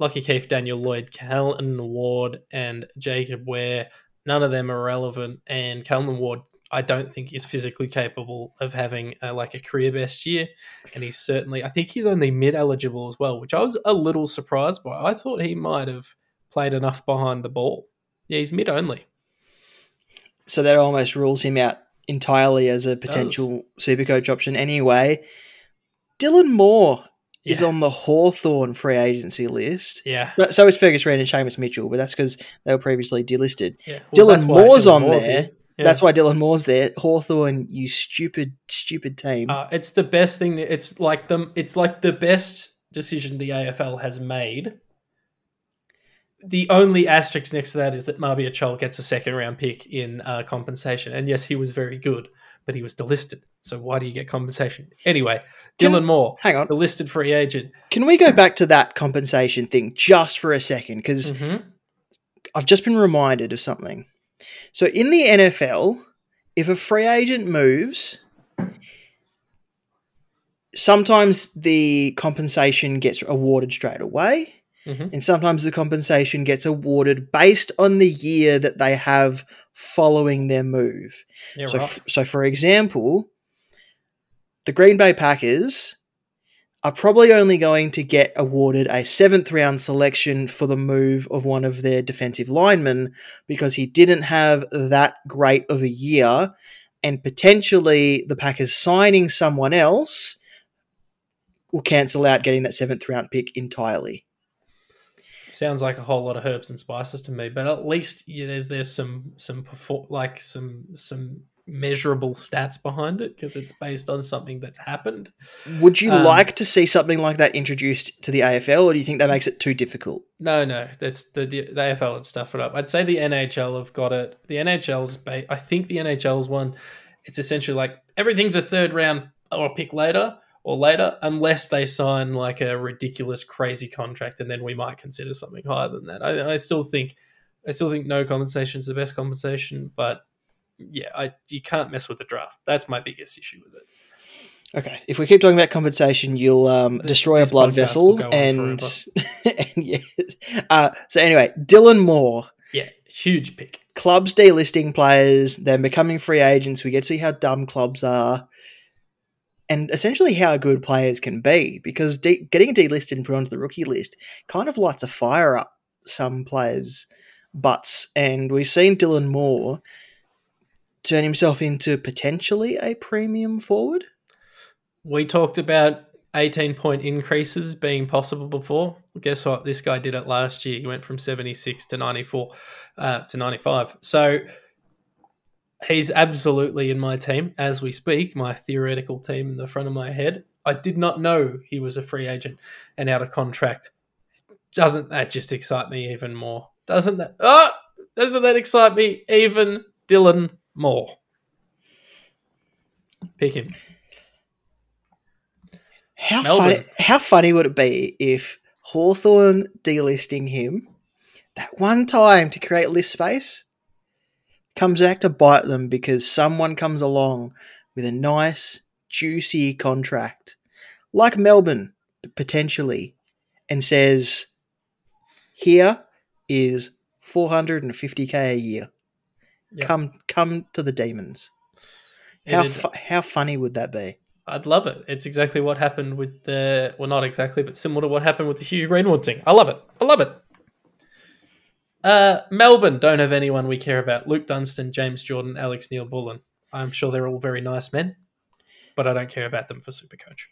Speaker 2: Lachie Keeffe, Daniel Lloyd, Callan Ward, and Jacob Wehr. None of them are relevant. And Callan Ward, I don't think is physically capable of having a, like a career best year, and he's certainly. I think he's only mid eligible as well, which I was a little surprised by. I thought he might have played enough behind the ball. Yeah, he's mid only.
Speaker 3: So that almost rules him out entirely as a potential super coach option anyway. Dylan Moore is on the Hawthorn free agency list.
Speaker 2: Yeah,
Speaker 3: So- So is Fergus Reid and Seamus Mitchell, but that's because they were previously delisted.
Speaker 2: yeah.
Speaker 3: Dylan Moore's
Speaker 2: Dylan
Speaker 3: on
Speaker 2: Moore's
Speaker 3: there.
Speaker 2: Yeah.
Speaker 3: That's why Dylan Moore's there. Hawthorn, you stupid, stupid team.
Speaker 2: Uh, it's the best thing. That, it's like the it's like the best decision the AFL has made. The only asterisk next to that is that Mabior Chol gets a second round pick in uh, compensation, and yes, he was very good, but he was delisted. So why do you get compensation anyway?
Speaker 3: Can-
Speaker 2: Dylan Moore,
Speaker 3: Hang on.
Speaker 2: delisted free agent.
Speaker 3: Can we go back to that compensation thing just for a second? Because
Speaker 2: Mhm.
Speaker 3: I've just been reminded of something. So in the NFL, if a free agent moves, sometimes the compensation gets awarded straight away,
Speaker 2: Mhm.
Speaker 3: and sometimes the compensation gets awarded based on the year that they have following their move.
Speaker 2: Yeah,
Speaker 3: so,
Speaker 2: right.
Speaker 3: f- so for example, the Green Bay Packers are probably only going to get awarded a seventh round selection for the move of one of their defensive linemen because he didn't have that great of a year, and potentially the Packers signing someone else will cancel out getting that seventh round pick entirely.
Speaker 2: Sounds like a whole lot of herbs and spices to me, but at least yeah, there's there's some some perfor- like some some measurable stats behind it because it's based on something that's happened.
Speaker 3: Would you
Speaker 2: Um,
Speaker 3: like to see something like that introduced to the AFL, or do you think that makes it too difficult?
Speaker 2: No, no, that's the the AFL had stuff it up. I'd say the NHL have got it. The NHL's, ba- I think the NHL's one. It's essentially like everything's a third round or a pick later or later, unless they sign like a ridiculous, crazy contract, and then we might consider something higher than that. I, I still think, I still think no compensation is the best compensation, but yeah, I you can't mess with the draft. That's my biggest issue with it.
Speaker 3: Okay, if we keep talking about compensation, you'll um,
Speaker 2: This-
Speaker 3: destroy a blood vessel,
Speaker 2: will go on
Speaker 3: and <laughs> and yeah. Uh, so anyway, Dylan Moore,
Speaker 2: Yeah, huge pick.
Speaker 3: clubs delisting players, then becoming free agents. We get to see how dumb clubs are, and essentially how good players can be. Because de- getting delisted and put onto the rookie list kind of lights a fire up some players' butts, and we've seen Dylan Moore turn himself into potentially a premium forward.
Speaker 2: We talked about 18 point increases being possible before. Guess what? This guy did it last year. He went from 76 to 94 uh, to 95. So he's absolutely in my team as we speak, my theoretical team in the front of my head. I did not know he was a free agent and out of contract. Doesn't that just excite me even more? Doesn't that? Oh, doesn't that excite me even, Dylan Moore? Pick him.
Speaker 3: How
Speaker 2: Melbourne.
Speaker 3: funny! How funny would it be if Hawthorn delisting him that one time to create list space comes back to bite them because someone comes along with a nice, juicy contract, like Melbourne potentially, and says, "Here is 450k a year.
Speaker 2: Yep.
Speaker 3: Come, come to the demons." How fu- how funny would that be?
Speaker 2: I'd love it. It's exactly what happened with the well, not exactly, but similar to what happened with the Hugh Greenwood thing. I love it. I love it. Uh, Melbourne don't have anyone we care about. Luke Dunstan, James Jordan, Alex Neal-Bullen. I'm sure they're all very nice men, but I don't care about them for Supercoach.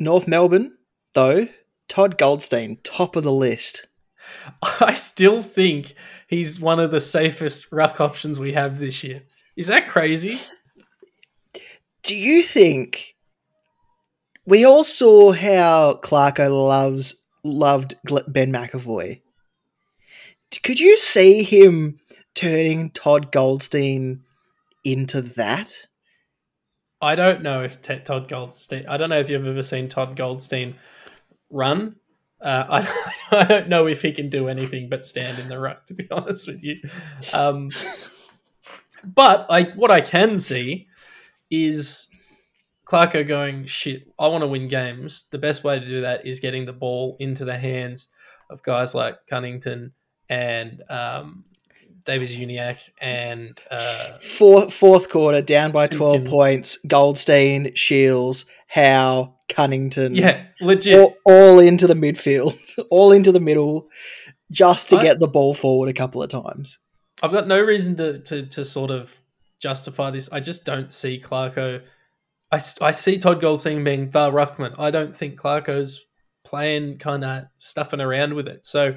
Speaker 3: North Melbourne, though, Todd Goldstein, top of the list. <laughs>
Speaker 2: I still think he's one of the safest ruck options we have this year. Is that crazy?
Speaker 3: Do you think we all saw how Clarko loves loved Ben McEvoy? Could you see him turning Todd Goldstein into that?
Speaker 2: I don't know if T- Todd Goldstein. I don't know if you've ever seen Todd Goldstein run. Uh, I, <laughs> I don't know if he can do anything but stand in the ruck. To be <laughs> honest with you, um, but I what I can see is Clarko going shit. I want to win games. The best way to do that is getting the ball into the hands of guys like Cunnington and um, Davies-Uniacke and uh,
Speaker 3: Fourth fourth quarter, down by twelve points. Goldstein, Shields, Howe, Cunnington.
Speaker 2: yeah, legit.
Speaker 3: all, all into the midfield, <laughs> all into the middle, just to
Speaker 2: I-
Speaker 3: get the ball forward a couple of times.
Speaker 2: I've got no reason to, to, to sort of justify this. I just don't see Clarko. I, I see Todd Goldstein being the ruckman. I don't think Clarko's playing kind of stuffing around with it. So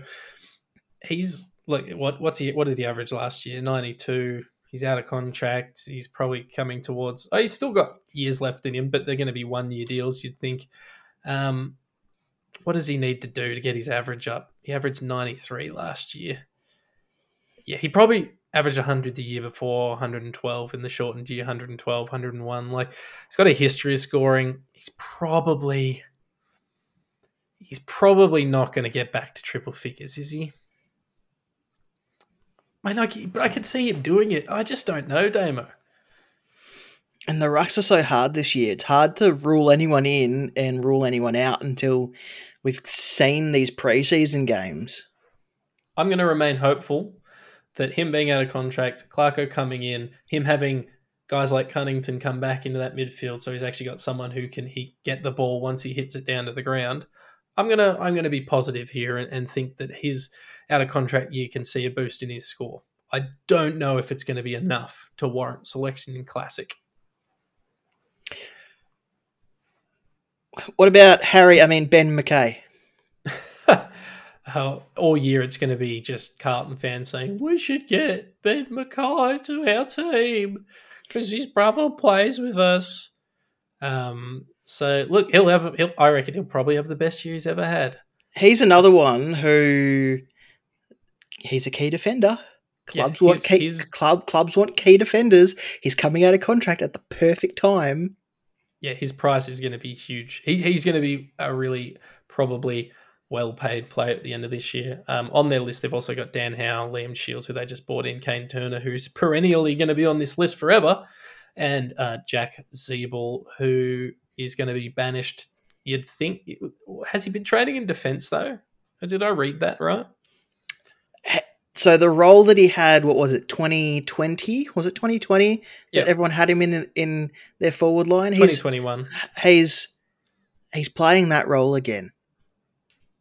Speaker 2: he's look what what's he what did he average last year? Ninety two. He's out of contract. He's probably coming towards. Oh, he's still got years left in him, but they're going to be one year deals. You'd think. Um, what does he need to do to get his average up? He averaged ninety three last year yeah, he probably averaged 100 the year before, 112 in the shortened year, 112, 101. Like, he's got a history of scoring. He's probably he's probably not going to get back to triple figures, is he? I know, but I could see him doing it. I just don't know, Damo.
Speaker 3: And the rucks are so hard this year. It's hard to rule anyone in and rule anyone out until we've seen these preseason games.
Speaker 2: I'm going to remain hopeful that him being out of contract, Clarko coming in, him having guys like Cunnington come back into that midfield, so he's actually got someone who can he get the ball once he hits it down to the ground. I'm gonna I'm gonna be positive here and, and think that his out of contract year can see a boost in his score. I don't know if it's going to be enough to warrant selection in classic.
Speaker 3: What about Harry? I mean Ben McKay.
Speaker 2: How <laughs> all year it's going to be just Carlton fans saying we should get Ben McKay to our team because his brother plays with us. Um, so look, he'll have. He'll, I reckon he'll probably have the best year he's ever had.
Speaker 3: He's another one who he's a key defender.
Speaker 2: Yeah,
Speaker 3: Clubs want
Speaker 2: he's-
Speaker 3: key,
Speaker 2: he's-
Speaker 3: club clubs want key defenders. He's coming out of contract at the perfect time.
Speaker 2: Yeah, his price is going to be huge. He, he's going to be a really probably well paid player at the end of this year. Um, on their list, they've also got Dan Howe, Liam Shields, who they just bought in, Kane Turner, who's <laughs> perennially going to be on this list forever, and uh, Jack Ziebell, who is going to be banished. You'd think has he been training in defence though? Did I read that right?
Speaker 3: So the role that he had, what was it, twenty twenty? Was it twenty twenty
Speaker 2: Yeah.
Speaker 3: that everyone had him in in their forward line?
Speaker 2: Twenty
Speaker 3: He's he's he's playing that role again,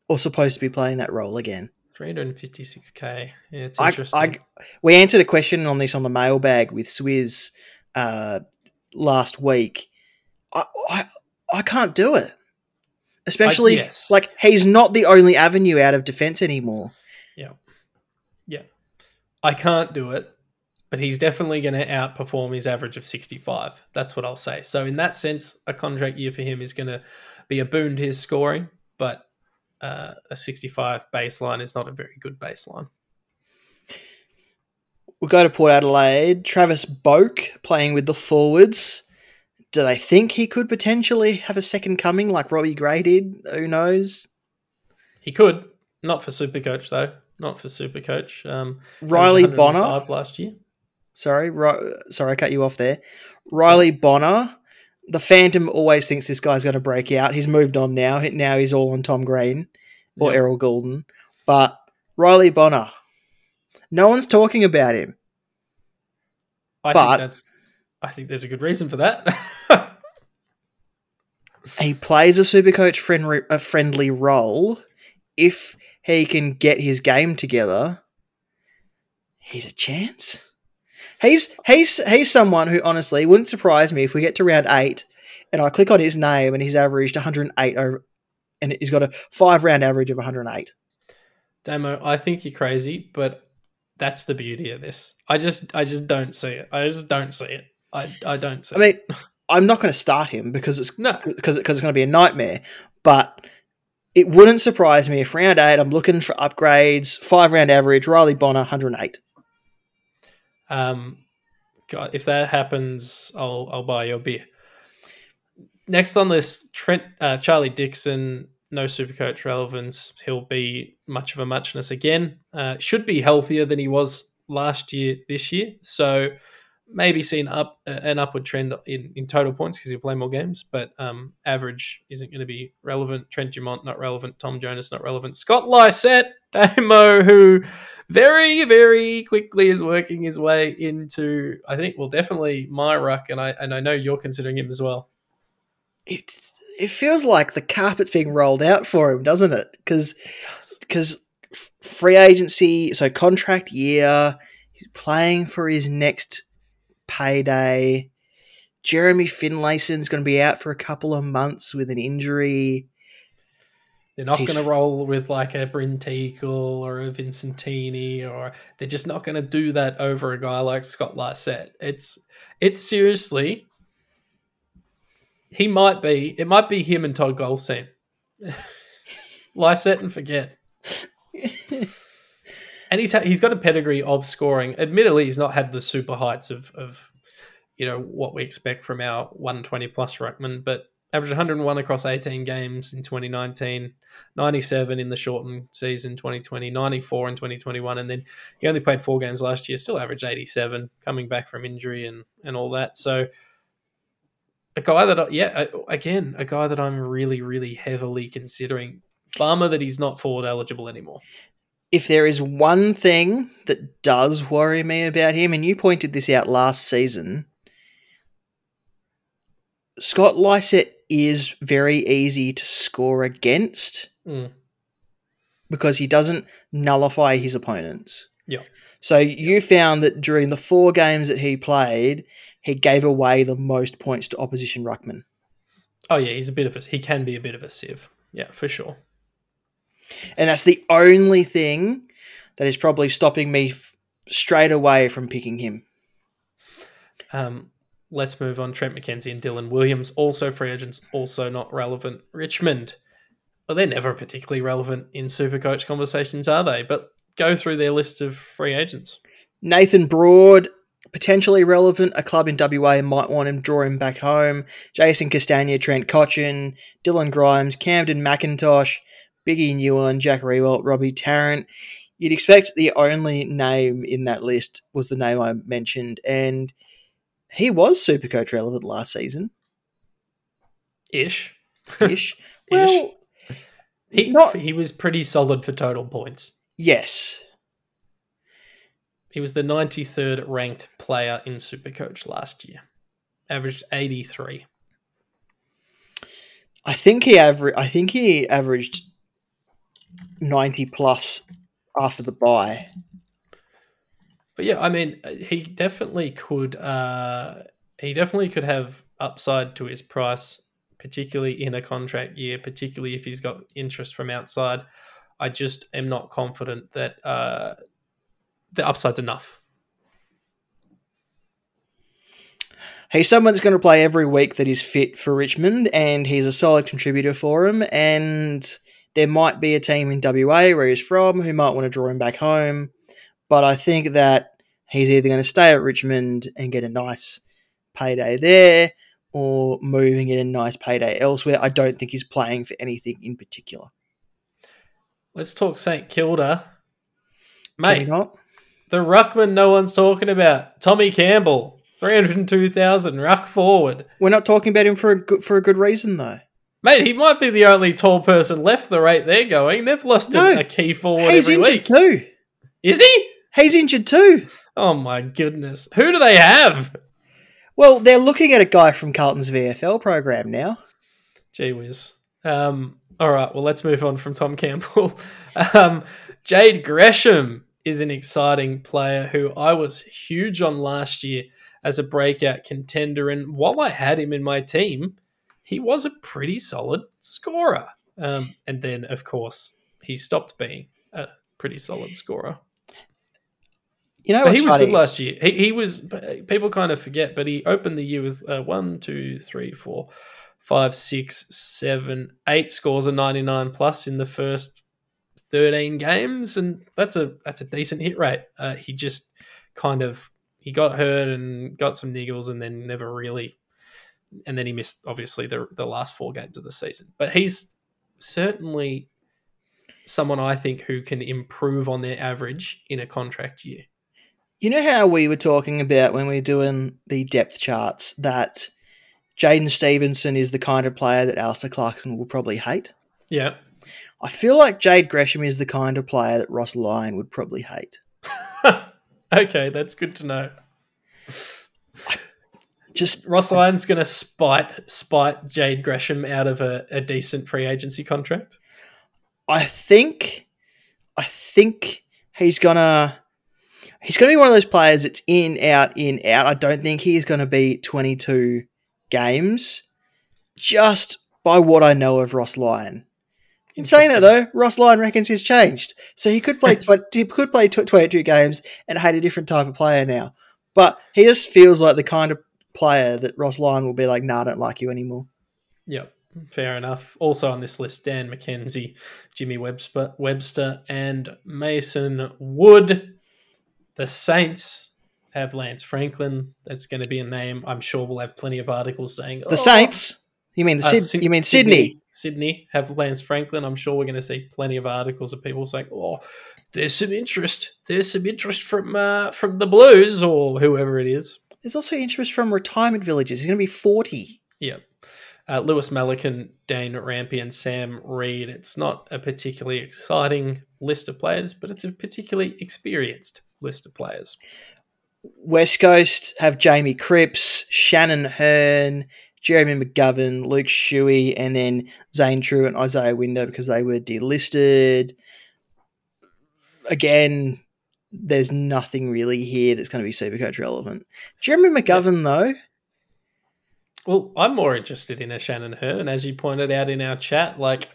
Speaker 3: or supposed to be playing that role again.
Speaker 2: 356k. Yeah, it's interesting.
Speaker 3: I, we answered a question on this on the mailbag with Swizz uh, last week. I, I I can't do it, especially
Speaker 2: yes.
Speaker 3: like he's not the only avenue out of defense anymore.
Speaker 2: I can't do it, but he's definitely going to outperform his average of 65. That's what I'll say. So, in that sense, a contract year for him is going to be a boon to his scoring, but uh, a 65 baseline is not a very good baseline.
Speaker 3: We'll go to Port Adelaide. Travis Boak playing with the forwards. Do they think he could potentially have a second coming like Robbie Gray did? Who knows?
Speaker 2: He could, not for Supercoach, though. Not for Supercoach. Um,
Speaker 3: Riley Bonner.
Speaker 2: last year.
Speaker 3: Sorry, Ri- sorry, I cut you off there. Riley Bonner. The Phantom always thinks this guy's going to break out. He's moved on now. Now he's all on Tom Green or
Speaker 2: Yeah.
Speaker 3: Errol Gulden. But Riley Bonner, no one's talking about him.
Speaker 2: I
Speaker 3: but-
Speaker 2: think that's. I think there's a good reason for that. <laughs>
Speaker 3: He plays a Supercoach friendly, a friendly role. If he can get his game together, he's a chance. He's he's he's someone who honestly wouldn't surprise me if we get to round eight and I click on his name and he's averaged 108 over, and he's got a five round average of 108.
Speaker 2: Damo, I think you're crazy, but that's the beauty of this. I just I just don't see it. I just don't see it. I I don't see
Speaker 3: I mean, <laughs> I'm not going to start him because it's.
Speaker 2: No.
Speaker 3: because because it's going to be a nightmare. But it wouldn't surprise me if round eight I'm looking for upgrades. Five round average. Riley Bonner 108.
Speaker 2: Um God, if that happens, I'll I'll buy your beer. Next on this, Trent uh, Charlie Dixon, no supercoach relevance. He'll be much of a muchness again. Uh, should be healthier than he was last year, this year. So maybe seen up an upward trend in, in total points because he'll play more games, but um, average isn't going to be relevant. Trent Dumont not relevant. Tom Jonas not relevant. Scott Lycett, <laughs> Damo, who very very quickly is working his way into I think well definitely my ruck, and I and I know you're considering him as well.
Speaker 3: It it feels like the carpet's being rolled out for him, doesn't it? Because because free agency, so contract year, he's playing for his next payday. Jeremy Finlayson's going to be out for a couple of months with an injury.
Speaker 2: They're not going to roll with like a Brynn Teakle or a Visentini, or they're just not going to do that over a guy like Scott Lycett. It's it's seriously, he might be. It might be him and Todd Goldstein. <laughs> Lycett and forget. <laughs> and he's ha- he's got a pedigree of scoring. Admittedly, he's not had the super heights of of you know what we expect from our 120 plus ruckman, but averaged 101 across 18 games in 2019, 97 in the shortened season 2020, 94 in 2021, and then he only played four games last year. Still averaged 87, coming back from injury and and all that. So. A guy that, I, yeah, again, a guy that I'm really, really heavily considering. Bummer that he's not forward eligible anymore.
Speaker 3: If there is one thing that does worry me about him, and you pointed this out last season, Scott Lycett is very easy to score against
Speaker 2: Mm.
Speaker 3: because he doesn't nullify his opponents.
Speaker 2: Yeah.
Speaker 3: So you found that during the four games that he played, he gave away the most points to opposition ruckman.
Speaker 2: Oh yeah, he's a bit of a he can be a bit of a sieve. Yeah, for sure.
Speaker 3: And that's the only thing that is probably stopping me f- straight away from picking him.
Speaker 2: Um, let's move on. Trent McKenzie and Dylan Williams, also free agents, also not relevant. Richmond, well, they're never particularly relevant in Supercoach conversations, are they? But go through their list of free agents.
Speaker 3: Nathan Broad, potentially relevant. A club in WA might want him, draw him back home. Jason Castagna, Trent Cochin, Dylan Grimes, Camden McIntosh, Biggie Nyuon, Jack Riewoldt, Robbie Tarrant. You'd expect the only name in that list was the name I mentioned, and he was Supercoach relevant last season
Speaker 2: Ish.
Speaker 3: ish. <laughs> well,
Speaker 2: He,
Speaker 3: Not-
Speaker 2: he was pretty solid for total points.
Speaker 3: yes.
Speaker 2: He was the 93rd ranked player in Supercoach last year. Averaged 83.
Speaker 3: I think he aver- I think he averaged ninety plus after the buy.
Speaker 2: But yeah, I mean, uh, he definitely could. Uh, he definitely could have upside to his price, particularly in a contract year, particularly if he's got interest from outside. I just am not confident that uh, the upside's enough.
Speaker 3: He's someone that's going to play every week that is fit for Richmond, and he's a solid contributor for him. And there might be a team in WA where he's from who might want to draw him back home. But I think that he's either going to stay at Richmond and get a nice payday there, or move and get a nice payday elsewhere. I don't think he's playing for anything in particular.
Speaker 2: Let's talk St Kilda, mate.
Speaker 3: not?
Speaker 2: The ruckman no one's talking about. Tommy Campbell, three hundred two thousand ruck forward.
Speaker 3: We're not talking about him for a good, for a good reason, though.
Speaker 2: Mate, he might be the only tall person left the rate they're going. They've lost a-
Speaker 3: No.
Speaker 2: a key forward
Speaker 3: He's
Speaker 2: every
Speaker 3: injured
Speaker 2: week.
Speaker 3: too.
Speaker 2: Is he?
Speaker 3: He's injured too.
Speaker 2: Oh my goodness. Who do they have?
Speaker 3: Well, they're looking at a guy from Carlton's VFL program now.
Speaker 2: Gee whiz. Um, all right, well, let's move on from Tom Campbell. <laughs> um, Jade Gresham is an exciting player who I was huge on last year as a breakout contender. And while I had him in my team, he was a pretty solid scorer. Um, and then, of course, he stopped being a pretty solid scorer.
Speaker 3: You know,
Speaker 2: he was
Speaker 3: funny?
Speaker 2: good last year. He, he was. People kind of forget, but he opened the year with uh, one, two, three, four, five, six, seven, eight scores of ninety nine plus in the first thirteen games, and that's a that's a decent hit rate. Uh, he just kind of he got hurt and got some niggles, and then never really, and then he missed obviously the the last four games of the season. But he's certainly someone I think who can improve on their average in a contract year.
Speaker 3: You know how we were talking about when we were doing the depth charts that Jaidyn Stephenson is the kind of player that Alastair Clarkson will probably hate?
Speaker 2: Yeah.
Speaker 3: I feel like Jade Gresham is the kind of player that Ross Lyon would probably hate. <laughs>
Speaker 2: okay, that's good to know.
Speaker 3: Just
Speaker 2: Ross Lyon's going to spite spite Jade Gresham out of a, a decent free agency contract.
Speaker 3: I think I think he's gonna he's gonna be one of those players that's in, out, in, out. I don't think he's gonna be twenty two games just by what I know of Ross Lyon. In saying that though, Ross Lyon reckons he's changed. So he could play <laughs> tw- he could play 22 games and hate a different type of player now. But he just feels like the kind of player that Ross Lyon will be like, nah, I don't like you anymore.
Speaker 2: Yep, fair enough. Also on this list, Dan McKenzie, Jimmy Webster, Webster, and Mason Wood. The Saints have Lance Franklin. That's going to be a name. I'm sure we'll have plenty of articles saying
Speaker 3: The
Speaker 2: "Oh,
Speaker 3: Saints? You mean the
Speaker 2: uh,
Speaker 3: Syd-
Speaker 2: Syd-
Speaker 3: you mean Sydney?
Speaker 2: Sydney have Lance Franklin. I'm sure we're going to see plenty of articles of people saying, "Oh, there's some interest. There's some interest from uh, from the Blues or whoever it is."
Speaker 3: There's also interest from retirement villages. He's going to be 40.
Speaker 2: Yep. Uh, Lewis Melican, Dane Rampe, and Sam Reid. It's not a particularly exciting list of players, but it's a particularly experienced list of players.
Speaker 3: West Coast have Jamie Cripps, Shannon Hurn, Jeremy McGovern, Luke Shuey, and then Zane Trew and Isaiah Winder because they were delisted. Again, there's nothing really here that's going to be Supercoach relevant. Jeremy McGovern, though,
Speaker 2: Well, I'm more interested in a Shannon Hurn, as you pointed out in our chat. Like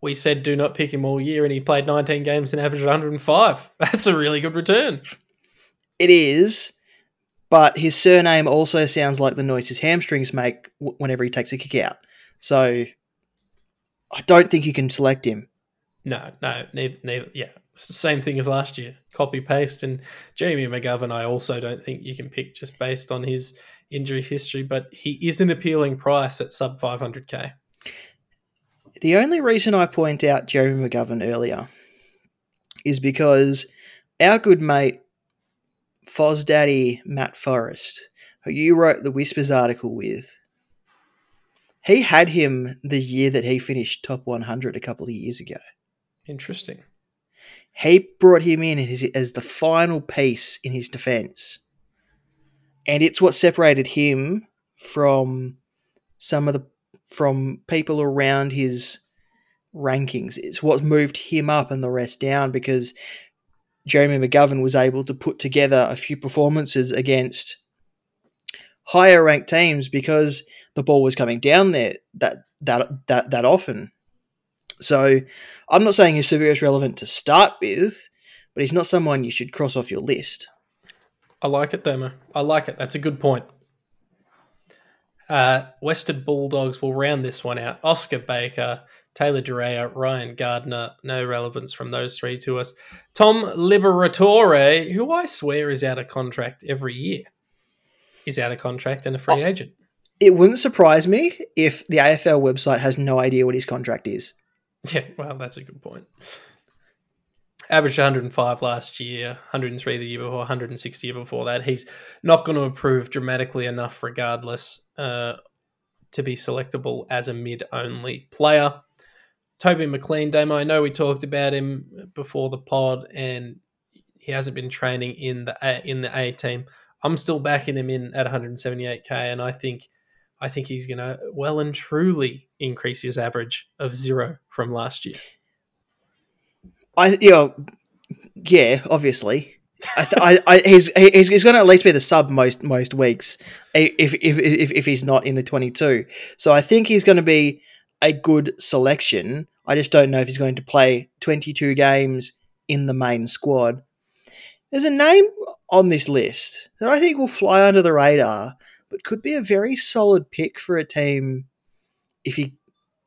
Speaker 2: we said, do not pick him all year, and he played 19 games and averaged 105. <laughs> That's a really good return.
Speaker 3: it is, but his surname also sounds like the noise his hamstrings make whenever he takes a kick out. So I don't think you can select him.
Speaker 2: No, no, neither, neither. Yeah, it's the same thing as last year. Copy paste and Jamie McGovern. I also don't think you can pick just based on his injury history, but he is an appealing price at sub 500k.
Speaker 3: The only reason I point out Jeremy McGovern earlier is because our good mate Foz Daddy Matt Forrest, who you wrote the Whispers article with, he had him the year that he finished top 100 a couple of years ago.
Speaker 2: Interesting.
Speaker 3: He brought him in as, as the final piece in his defense. And it's what separated him from some of the from people around his rankings. It's what moved him up and the rest down because Jeremy McGovern was able to put together a few performances against higher ranked teams because the ball was coming down there that that that that often. So I'm not saying he's super relevant to start with, but he's not someone you should cross off your list.
Speaker 2: I like it, Damo. I like it. That's a good point. Uh, Western Bulldogs will round this one out. Oscar Baker, Taylor Duryea, Ryan Gardner. No relevance from those three to us. Tom Liberatore, who I swear is out of contract every year, is out of contract and a free agent.
Speaker 3: It wouldn't surprise me if the AFL website has no idea what his contract is. <laughs>
Speaker 2: Yeah, well, that's a good point. Averaged 105 last year, 103 the year before, 160 year before that. He's not going to improve dramatically enough, regardless, uh, to be selectable as a mid-only player. Toby McLean, Damo, I know we talked about him before the pod, and he hasn't been training in the A, in the A team. I'm still backing him in at 178k, and I think I think he's going to well and truly increase his average of zero from last year.
Speaker 3: I, you know, yeah, obviously. I, th- I, I, he's he's, he's going to at least be the sub most most weeks if if, if if he's not in the twenty two. So I think he's going to be a good selection. I just don't know if he's going to play twenty two games in the main squad. There's a name on this list that I think will fly under the radar, but could be a very solid pick for a team if he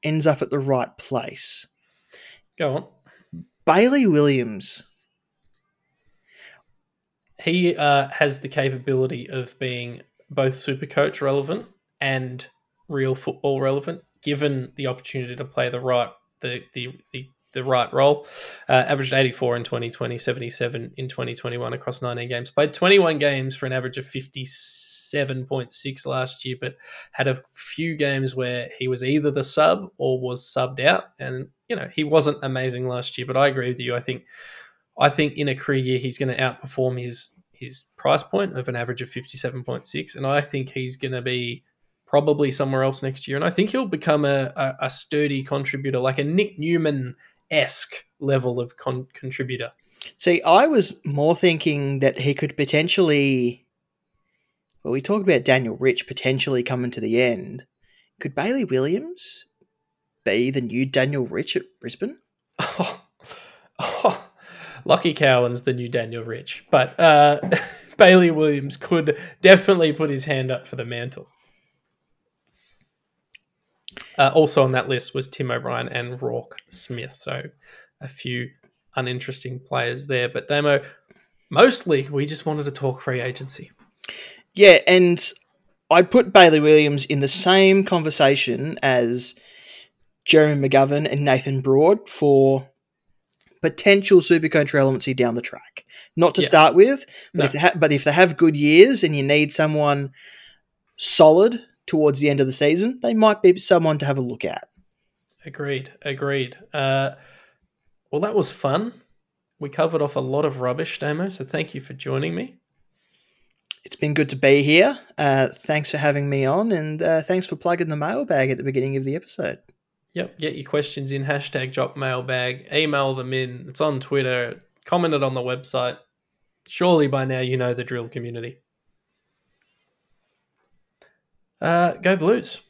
Speaker 3: ends up at the right place.
Speaker 2: Go on.
Speaker 3: Bailey Williams.
Speaker 2: He uh, has the capability of being both super coach relevant and real football relevant, given the opportunity to play the right the the the, the right role. Uh, averaged 84 in 2020, 77 in 2021 across 19 games. Played 21 games for an average of 57.6 last year, but had a few games where he was either the sub or was subbed out. And, you know, he wasn't amazing last year, but I agree with you. I think I think in a career year he's going to outperform his his price point of an average of 57.6 and I think he's going to be probably somewhere else next year and I think he'll become a, a, a sturdy contributor like a Nick Newman esque level of con- contributor.
Speaker 3: See, I was more thinking that he could potentially. Well, we talked about Daniel Rich potentially coming to the end. Could Bailey Williams be the new Daniel Rich at Brisbane?
Speaker 2: Oh, <laughs> oh, Lachie Cowan's the new Daniel Rich, but uh, <laughs> Bailey Williams could definitely put his hand up for the mantle. Uh, also on that list was Tim O'Brien and Roarke Smith, so a few uninteresting players there. But Damo, mostly we just wanted to talk free agency.
Speaker 3: Yeah, and I'd put Bailey Williams in the same conversation as Jeremy McGovern and Nathan Broad for potential Supercoach relevancy down the track. Not to
Speaker 2: Yeah.
Speaker 3: start with, but
Speaker 2: No.
Speaker 3: if they ha- but if they have good years and you need someone solid towards the end of the season, they might be someone to have a look at.
Speaker 2: Agreed. Agreed. Uh, well, that was fun. We covered off a lot of rubbish, Damo. So thank you for joining me.
Speaker 3: It's been good to be here. Uh, thanks for having me on, and uh, thanks for plugging the mailbag at the beginning of the episode.
Speaker 2: Yep. Get your questions in hashtag Jock Mailbag. Email them in. It's on Twitter. Comment it on the website. Surely by now you know the drill community. Uh, go Blues.